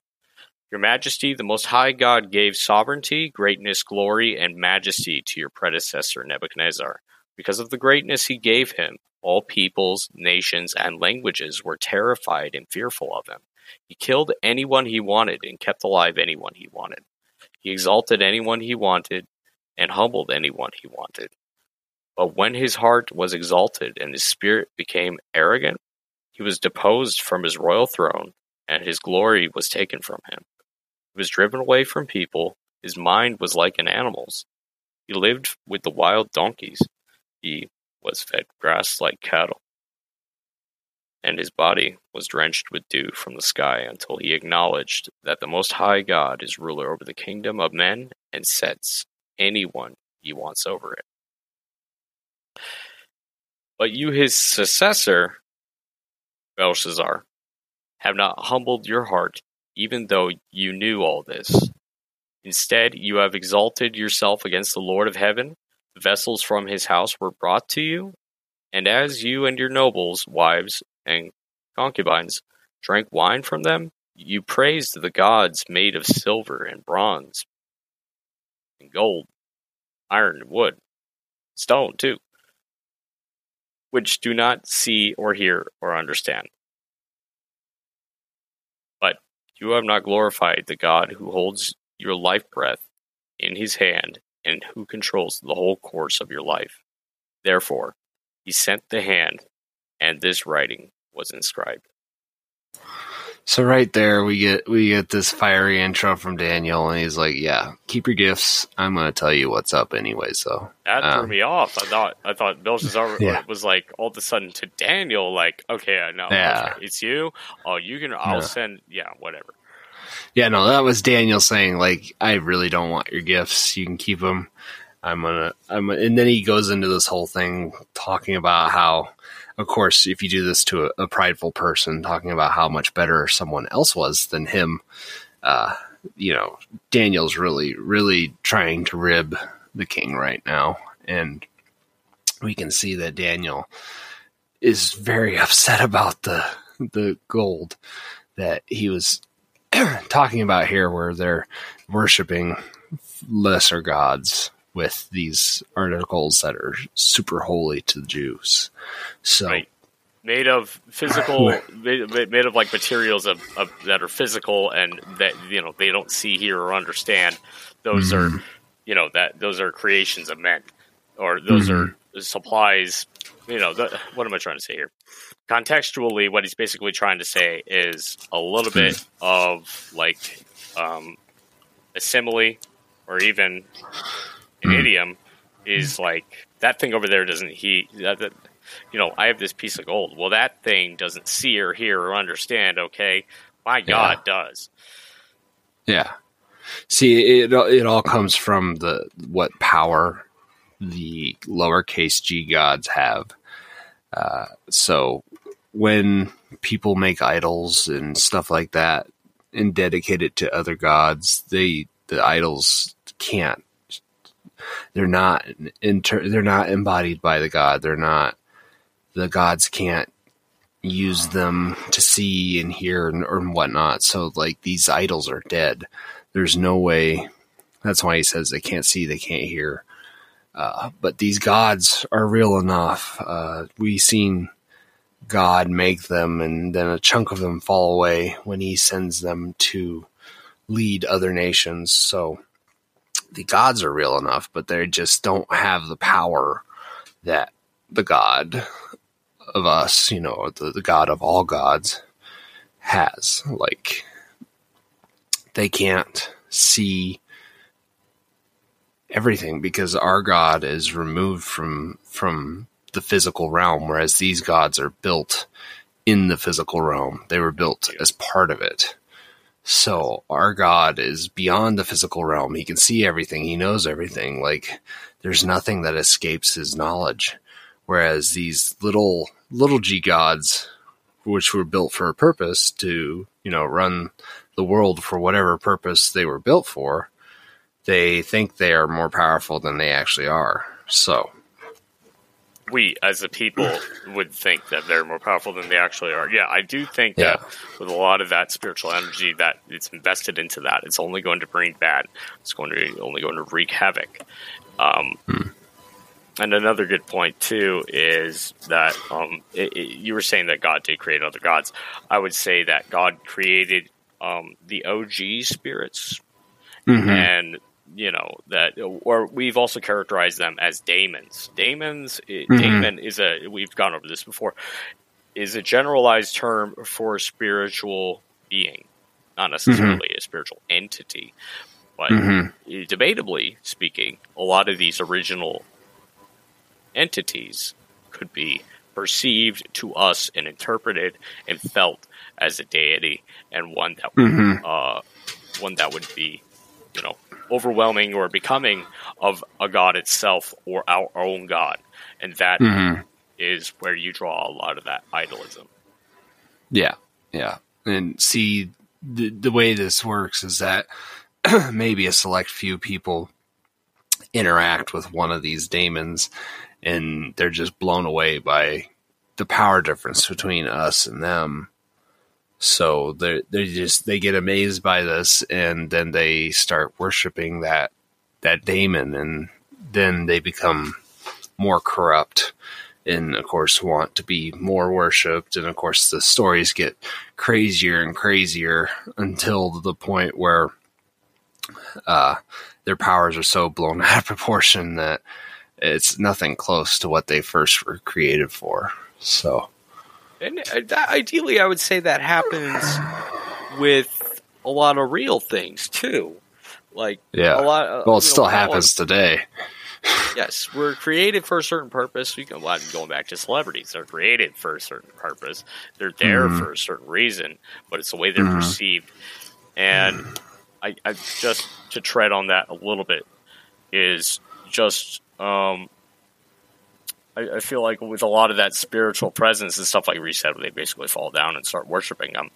Your majesty, the Most High God gave sovereignty, greatness, glory, and majesty to your predecessor Nebuchadnezzar. Because of the greatness he gave him, all peoples, nations, and languages were terrified and fearful of him. He killed anyone he wanted and kept alive anyone he wanted. He exalted anyone he wanted and humbled anyone he wanted. But when his heart was exalted and his spirit became arrogant, he was deposed from his royal throne, and his glory was taken from him. He was driven away from people, his mind was like an animal's. He lived with the wild donkeys, he was fed grass like cattle. And his body was drenched with dew from the sky until he acknowledged that the Most High God is ruler over the kingdom of men and sets anyone he wants over it. But you, his successor, Belshazzar, have not humbled your heart, even though you knew all this. Instead, you have exalted yourself against the Lord of heaven. The vessels from his house were brought to you, and as you and your nobles, wives, and concubines drank wine from them, you praised the gods made of silver and bronze and gold, iron and wood, stone too, which do not see or hear or understand. But you have not glorified the God who holds your life breath in his hand and who controls the whole course of your life. Therefore, he sent the hand, and this writing was inscribed. So right there, we get we get this fiery intro from Daniel, and he's like, "Yeah, keep your gifts. I'm going to tell you what's up anyway." So That threw Um, me off. I thought I thought Belshazzar Yeah. was like all of a sudden to Daniel, like, okay, I know, Yeah. okay, it's you. Oh, you can. I'll Yeah. send. Yeah, whatever. yeah, no, that was Daniel saying like, "I really don't want your gifts. You can keep them. I'm gonna." I'm, and then he goes into this whole thing talking about how, of course, if you do this to a, a prideful person, talking about how much better someone else was than him, uh, you know, Daniel's really, really trying to rib the king right now, and we can see that Daniel is very upset about the the gold that he was talking about here, where they're worshiping lesser gods with these articles that are super holy to the Jews. So, Right. Made of physical, made, made of like materials of, of that are physical and that you know they don't see, hear, or understand. Those Mhm. are, you know, that those are creations of men, or those are supplies. You know, the, what am I trying to say here? Contextually, what he's basically trying to say is a little bit of like um, a simile, or even an Hmm. idiom, is like that thing over there doesn't he that, that you know, I have this piece of gold. Well, that thing doesn't see or hear or understand. Okay, my God yeah. does. Yeah. See, it it all comes from the what power the lowercase g gods have. Uh, so when people make idols and stuff like that and dedicate it to other gods, they the idols can't. They're not inter, They're not embodied by the god. They're not. The gods can't use them to see and hear and, or whatnot. So like these idols are dead. There's no way. That's why he says they can't see, they can't hear. Uh, but these gods are real enough. Uh, we seen God make them, and then a chunk of them fall away when He sends them to lead other nations. So the gods are real enough, but they just don't have the power that the God of us, you know, the, the God of all gods, has. Like, they can't see everything because our God is removed from from the physical realm, whereas these gods are built in the physical realm. They were built as part of it. So our God is beyond the physical realm. He can see everything. He knows everything. Like there's nothing that escapes his knowledge. Whereas these little little g gods, which were built for a purpose to, you know, run the world for whatever purpose they were built for, they think they are more powerful than they actually are. So we as a people would think that they're more powerful than they actually are. Yeah, I do think yeah. that with a lot of that spiritual energy that it's invested into that, it's only going to bring bad. It's going to only going to wreak havoc. Um, hmm. And another good point too is that um, it, it, you were saying that God did create other gods. I would say that God created um, the OG spirits, mm-hmm. and you know that or we've also characterized them as daemons daemons mm-hmm. daemon is a we've gone over this before is a generalized term for a spiritual being not necessarily mm-hmm. a spiritual entity but mm-hmm. debatably speaking a lot of these original entities could be perceived to us and interpreted and felt as a deity and one that mm-hmm. uh, one that would be you know overwhelming or becoming of a god itself or our own god, and that mm-hmm. is where you draw a lot of that idolism. Yeah, yeah, and see the the way this works is that maybe a select few people interact with one of these daemons, and they're just blown away by the power difference between us and them so they they just they get amazed by this, and then they start worshiping that that daemon, and then they become more corrupt, and of course want to be more worshipped, and of course the stories get crazier and crazier until the point where uh, their powers are so blown out of proportion that it's nothing close to what they first were created for. So and uh, ideally, I would say that happens with a lot of real things too. Like yeah, a lot. Uh, well, it still know, happens today. yes, we're created for a certain purpose. We go, can going back to celebrities. They're created for a certain purpose. They're there mm-hmm. for a certain reason, but it's the way they're mm-hmm. perceived. And I, I, just to tread on that a little bit is just um, I, I, feel like with a lot of that spiritual presence and stuff like reset, where they basically fall down and start worshiping them,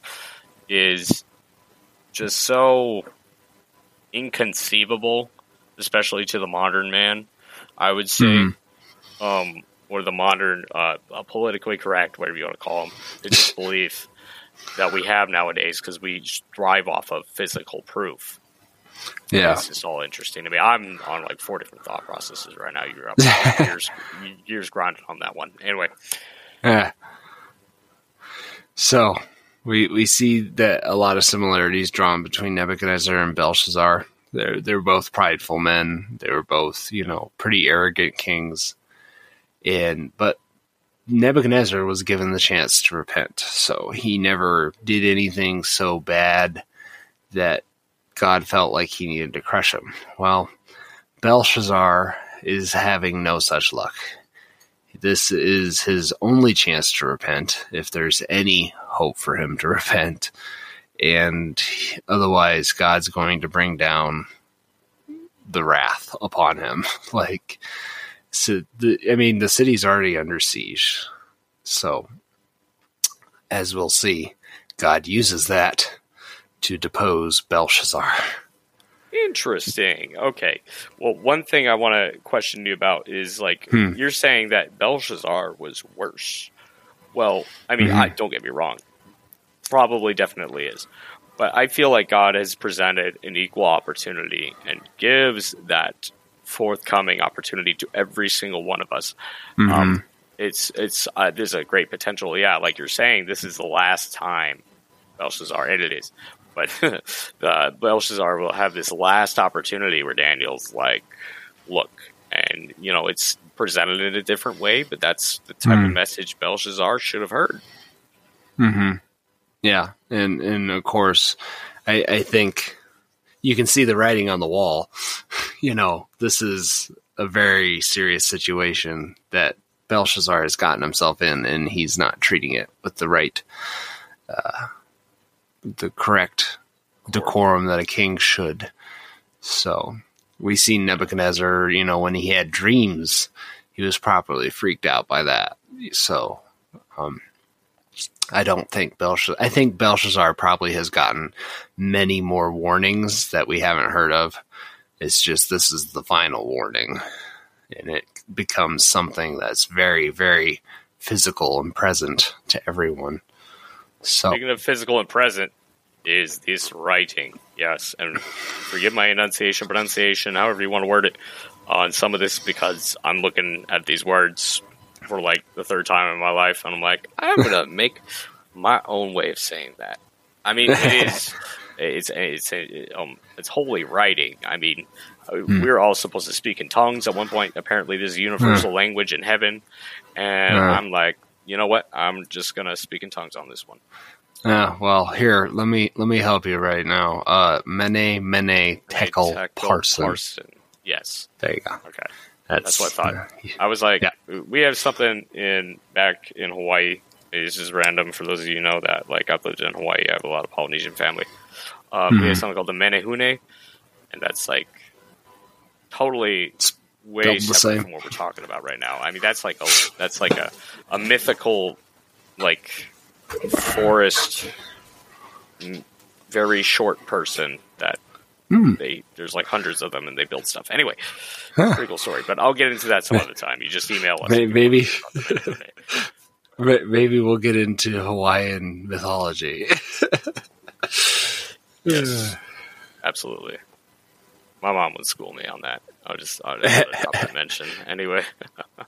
is just so inconceivable, especially to the modern man. I would say, mm-hmm. um, or the modern, uh, politically correct, whatever you want to call them, the disbelief that we have nowadays because we drive off of physical proof. Yeah, it's just all interesting to me. I'm on like four different thought processes right now. You're up years, years grinding on that one. Anyway, yeah. So we we see that a lot of similarities drawn between Nebuchadnezzar and Belshazzar. They're they're both prideful men. They were both you know pretty arrogant kings, and but Nebuchadnezzar was given the chance to repent, so he never did anything so bad that God felt like he needed to crush him. Well, Belshazzar is having no such luck. this is his only chance to repent, if there's any hope for him to repent. And otherwise, God's going to bring down the wrath upon him. like, so the, I mean, the city's already under siege. So, as we'll see, God uses that to depose Belshazzar. Interesting. Okay. Well, one thing I want to question you about is like Hmm. you're saying that Belshazzar was worse. Well, I mean, Mhm. I, don't get me wrong. Probably, definitely is. But I feel like God has presented an equal opportunity and gives that forthcoming opportunity to every single one of us. Mhm. Um, it's it's uh, there's a great potential. Yeah, like you're saying, this is the last time Belshazzar, and it is. But the Belshazzar will have this last opportunity where Daniel's like, "Look," and you know it's presented in a different way, but that's the type of Hmm. message Belshazzar should have heard. hmm Yeah, and and of course, I, I think you can see the writing on the wall. You know, this is a very serious situation that Belshazzar has gotten himself in, and he's not treating it with the right, uh, the correct decorum that a king should. So we see Nebuchadnezzar. You know, when he had dreams, he was properly freaked out by that. So. Um, I don't think Belshazzar. I think Belshazzar probably has gotten many more warnings that we haven't heard of. It's just this is the final warning, and it becomes something that's very, very physical and present to everyone. So, Speaking of physical and present, is this writing? Yes, and forgive my enunciation, pronunciation, however you want to word it, on some of this because I'm looking at these words for like the third time in my life, and I'm like, I'm gonna make my own way of saying that. I mean, it is. It's it's um it's holy writing. I mean, uh, we're all supposed to speak in tongues at one point. Apparently, there's a universal language in heaven, and. I'm like, you know what? I'm just gonna speak in tongues on this one. Uh, well, here let me let me help you right now. Uh, Mene Mene Tekel Tekel Parsin. Parsin. Yes. There you go. Okay. That's, That's what I thought. uh, I was like, Yeah. we have something in back in Hawaii. It's just random for those of you who know that. Like I've lived in Hawaii. I have a lot of Polynesian family. Um, We have something called the Menehune, and that's like totally way the separate same. from what we're talking about right now. I mean, that's like a that's like a a mythical like forest, very short person that Hmm. they there's like hundreds of them and they build stuff. Anyway, Huh. pretty cool story. But I'll get into that some other time. You just email us. May- Maybe maybe we'll get into Hawaiian mythology. Yes. Absolutely. My mom would school me on that. I'll just I'll just mention anyway. All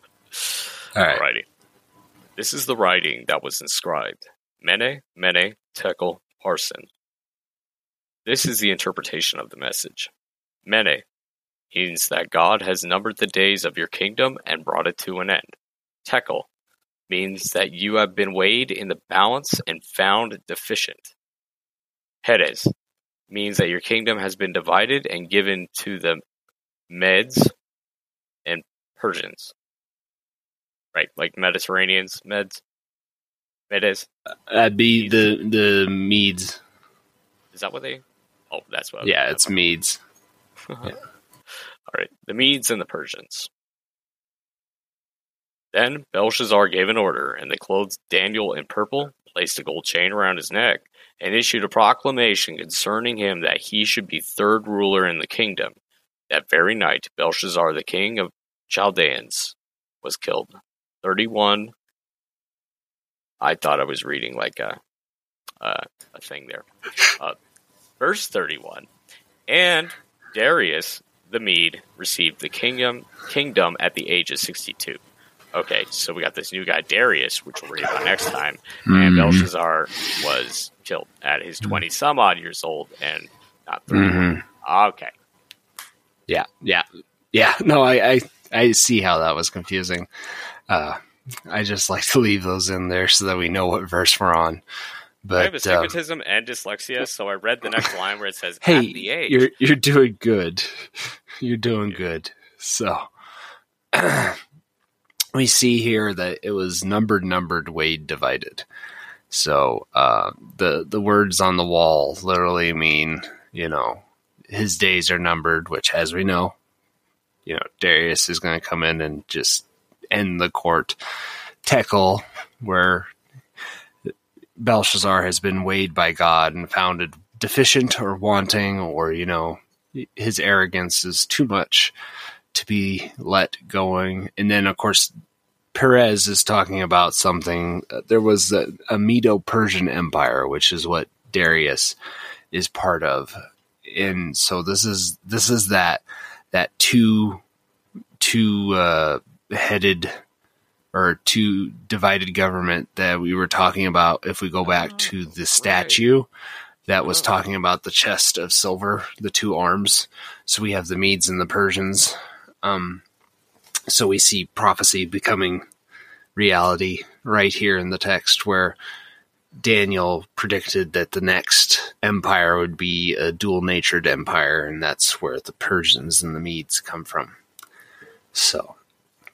right. Alrighty. This is the writing that was inscribed. Mene, Mene, Tekel, Parsin. This is the interpretation of the message. Mene means that God has numbered the days of your kingdom and brought it to an end. Tekel means that you have been weighed in the balance and found deficient. Peres means that your kingdom has been divided and given to the Medes and Persians. Right, like Mediterraneans, Meds, Medes. That'd be the the Medes. Is that what they? Oh, that's what. Yeah, it's Medes. All right, the Medes and the Persians. Then Belshazzar gave an order, and they clothed Daniel in purple, placed a gold chain around his neck, and issued a proclamation concerning him that he should be third ruler in the kingdom. That very night, Belshazzar, the king of Chaldeans, was killed. 31. I thought I was reading like a, uh, a thing there. Uh, verse 31. And Darius the Mede received the kingdom kingdom at the age of 62. Okay, so we got this new guy Darius, which we'll read about next time, and Mhm. Belshazzar was killed at his 20 some odd years old and not 30. Mhm. Okay. Yeah, yeah, yeah. No, I, I I see how that was confusing. Uh, I just like to leave those in there so that we know what verse we're on. But I have But um, and dyslexia, so I read the next line where it says hey, at the age. you're you're doing good. You're doing good. So, we see here that it was numbered, numbered, weighed, divided. So uh, the the words on the wall literally mean, you know, his days are numbered, which, as we know, you know, Darius is going to come in and just end the court. Tekel, where Belshazzar has been weighed by God and founded deficient or wanting, or you know, his arrogance is too much to be let going. And then, of course, Peres is talking about something. There was a, a Medo Persian Empire, which is what Darius is part of, and so this is this is that that two two uh, headed or two divided government that we were talking about. If we go back to the statue. Right that was talking about the chest of silver, the two arms. So we have the Medes and the Persians. Um, so we see prophecy becoming reality right here in the text where Daniel predicted that the next empire would be a dual natured empire, and that's where the Persians and the Medes come from. So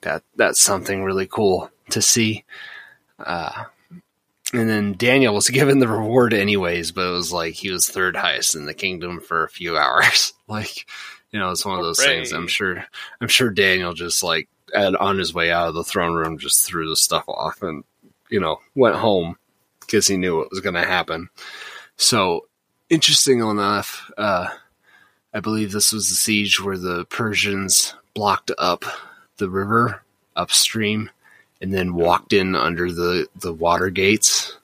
that that's something really cool to see. Uh, and then Daniel was given the reward anyways, but it was like he was third highest in the kingdom for a few hours. like, you know, it's one of those Hooray. things. I'm sure, I'm sure Daniel just like on his way out of the throne room just threw the stuff off and you know went home because he knew what was going to happen. So interesting enough, uh, I believe this was the siege where the Persians blocked up the river upstream and then walked in under the the water gates.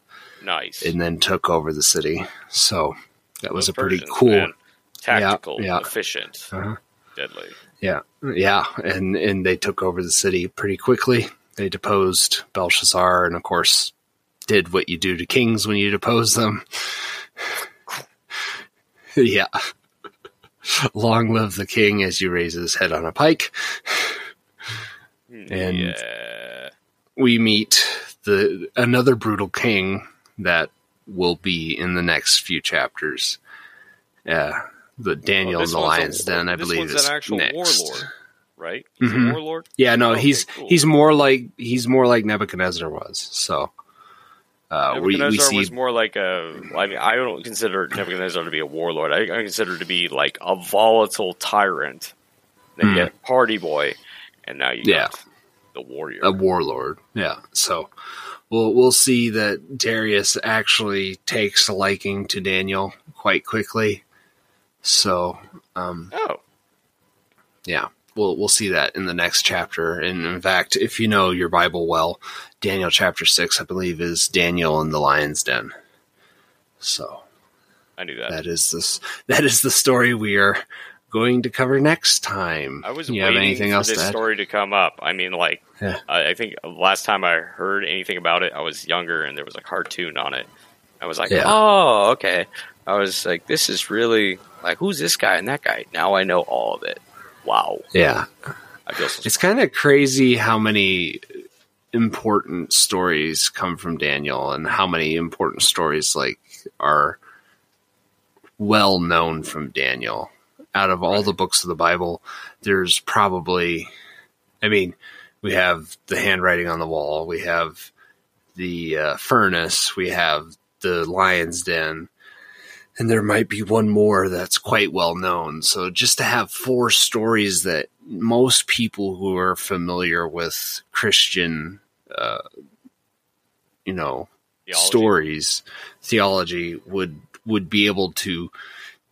Nice. And then took over the city. So that was a pretty cool, man. tactical, yeah, yeah. efficient, uh-huh. deadly. Yeah, yeah, and and they took over the city pretty quickly. They deposed Belshazzar, and of course, did what you do to kings when you depose them. yeah. Long live the king as you raise his head on a pike. And yeah. we meet the another brutal king that will be in the next few chapters. Yeah, the Daniel well, and the Lion's Den, I believe, is an actual next. warlord, right? He's mm-hmm. a warlord. Yeah, no, okay, he's cool. he's more like he's more like Nebuchadnezzar was. So uh, Nebuchadnezzar we, we see... was more like a. I mean, I don't consider Nebuchadnezzar to be a warlord. I, I consider to be like a volatile tyrant. Then mm. party boy, and now you yeah. the warrior, a warlord. Yeah, so we'll we'll see that Darius actually takes a liking to Daniel quite quickly. So, um, oh, yeah, we'll we'll see that in the next chapter. And in fact, if you know your Bible well, Daniel chapter six, I believe, is Daniel in the lion's den. So, I knew that. That is this. That is the story we are going to cover next time. I was you waiting anything for else this to story to come up. I mean, like, yeah. I, I, think last time I heard anything about it, I was younger and there was a cartoon on it. I was like, yeah. oh, okay. I was like, this is really like, who's this guy and that guy? Now I know all of it. Wow. Yeah. I feel so it's kind of crazy how many important stories come from Daniel and how many important stories like are well known from Daniel. Out of all the books of the Bible, there's probably I mean, we have the handwriting on the wall, we have the uh, furnace, we have the lion's den, and there might be one more that's quite well known. So just to have four stories that most people who are familiar with Christian, uh, you know, theology. stories, theology would would be able to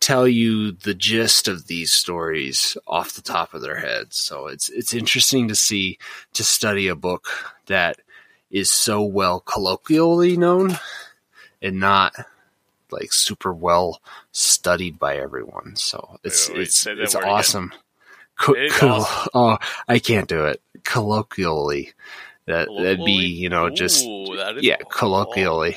tell you the gist of these stories off the top of their heads. So it's it's interesting to see to study a book that is so well colloquially known and not like super well studied by everyone. So it's wait, wait, it's it's awesome. Co- awesome. Oh, I can't do it. Colloquially, that that'd be you know just Ooh, yeah, colloquially.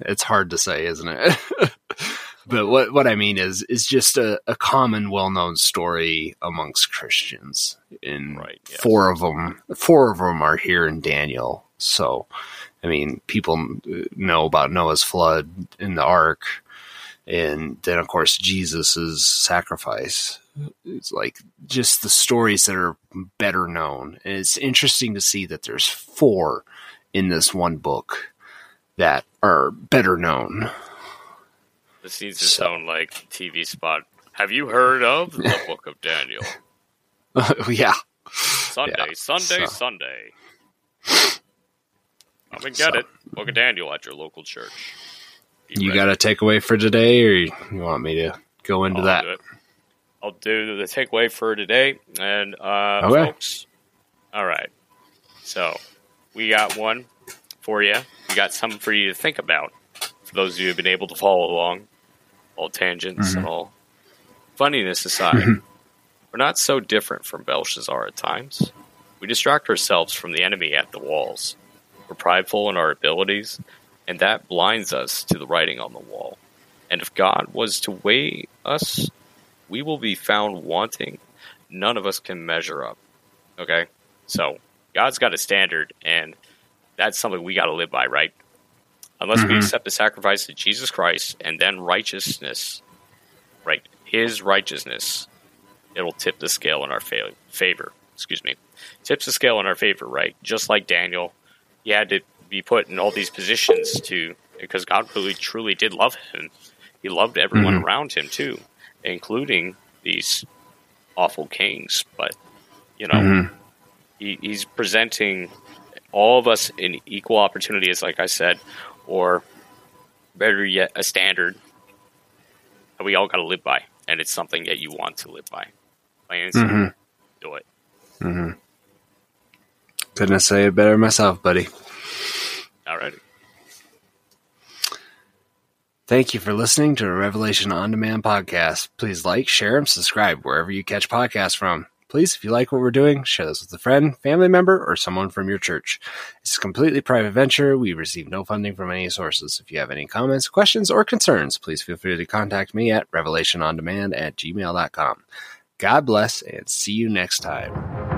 It's hard to say, isn't it? but what what I mean is is just a, a common, well known story amongst Christians. And right, yes. four of them, four of them are here in Daniel. So I mean, people know about Noah's flood in the ark, and then of course Jesus's sacrifice it's like just the stories that are better known. And it's interesting to see that there's four in this one book that are better known. This needs its so. own like TV spot. Have you heard of the Book of Daniel? yeah. Sunday, yeah. Sunday, so. Sunday. Come and get so. it. Book of Daniel at your local church. Be you ready. got a takeaway for today, or you want me to go into I'll that? Do I'll do the takeaway for today, and uh, okay. folks. All right. So we got one for you. We got something for you to think about. For those of you who've been able to follow along, all tangents mm-hmm. and all funniness aside, mm-hmm. we're not so different from Belshazzar at times. We distract ourselves from the enemy at the walls. We're prideful in our abilities, and that blinds us to the writing on the wall. And if God was to weigh us, we will be found wanting. None of us can measure up. Okay? So, God's got a standard, and that's something we got to live by, right? Unless mm-hmm. we accept the sacrifice of Jesus Christ and then righteousness, right? His righteousness, it'll tip the scale in our fa- favor. Excuse me. Tips the scale in our favor, right? Just like Daniel, he had to be put in all these positions to because God really truly did love him. He loved everyone mm-hmm. around him too, including these awful kings. But you know, mm-hmm. he, he's presenting all of us in equal opportunity. opportunities, like I said, or better yet, a standard that we all got to live by, and it's something that you want to live by. Plain mm-hmm. do it. Mm-hmm. Couldn't say it better myself, buddy. Alrighty. Thank you for listening to a Revelation On Demand podcast. Please like, share, and subscribe wherever you catch podcasts from. Please, if you like what we're doing, share this with a friend, family member, or someone from your church. It's a completely private venture. We receive no funding from any sources. If you have any comments, questions, or concerns, please feel free to contact me at revelationondemand at gmail.com. God bless and see you next time.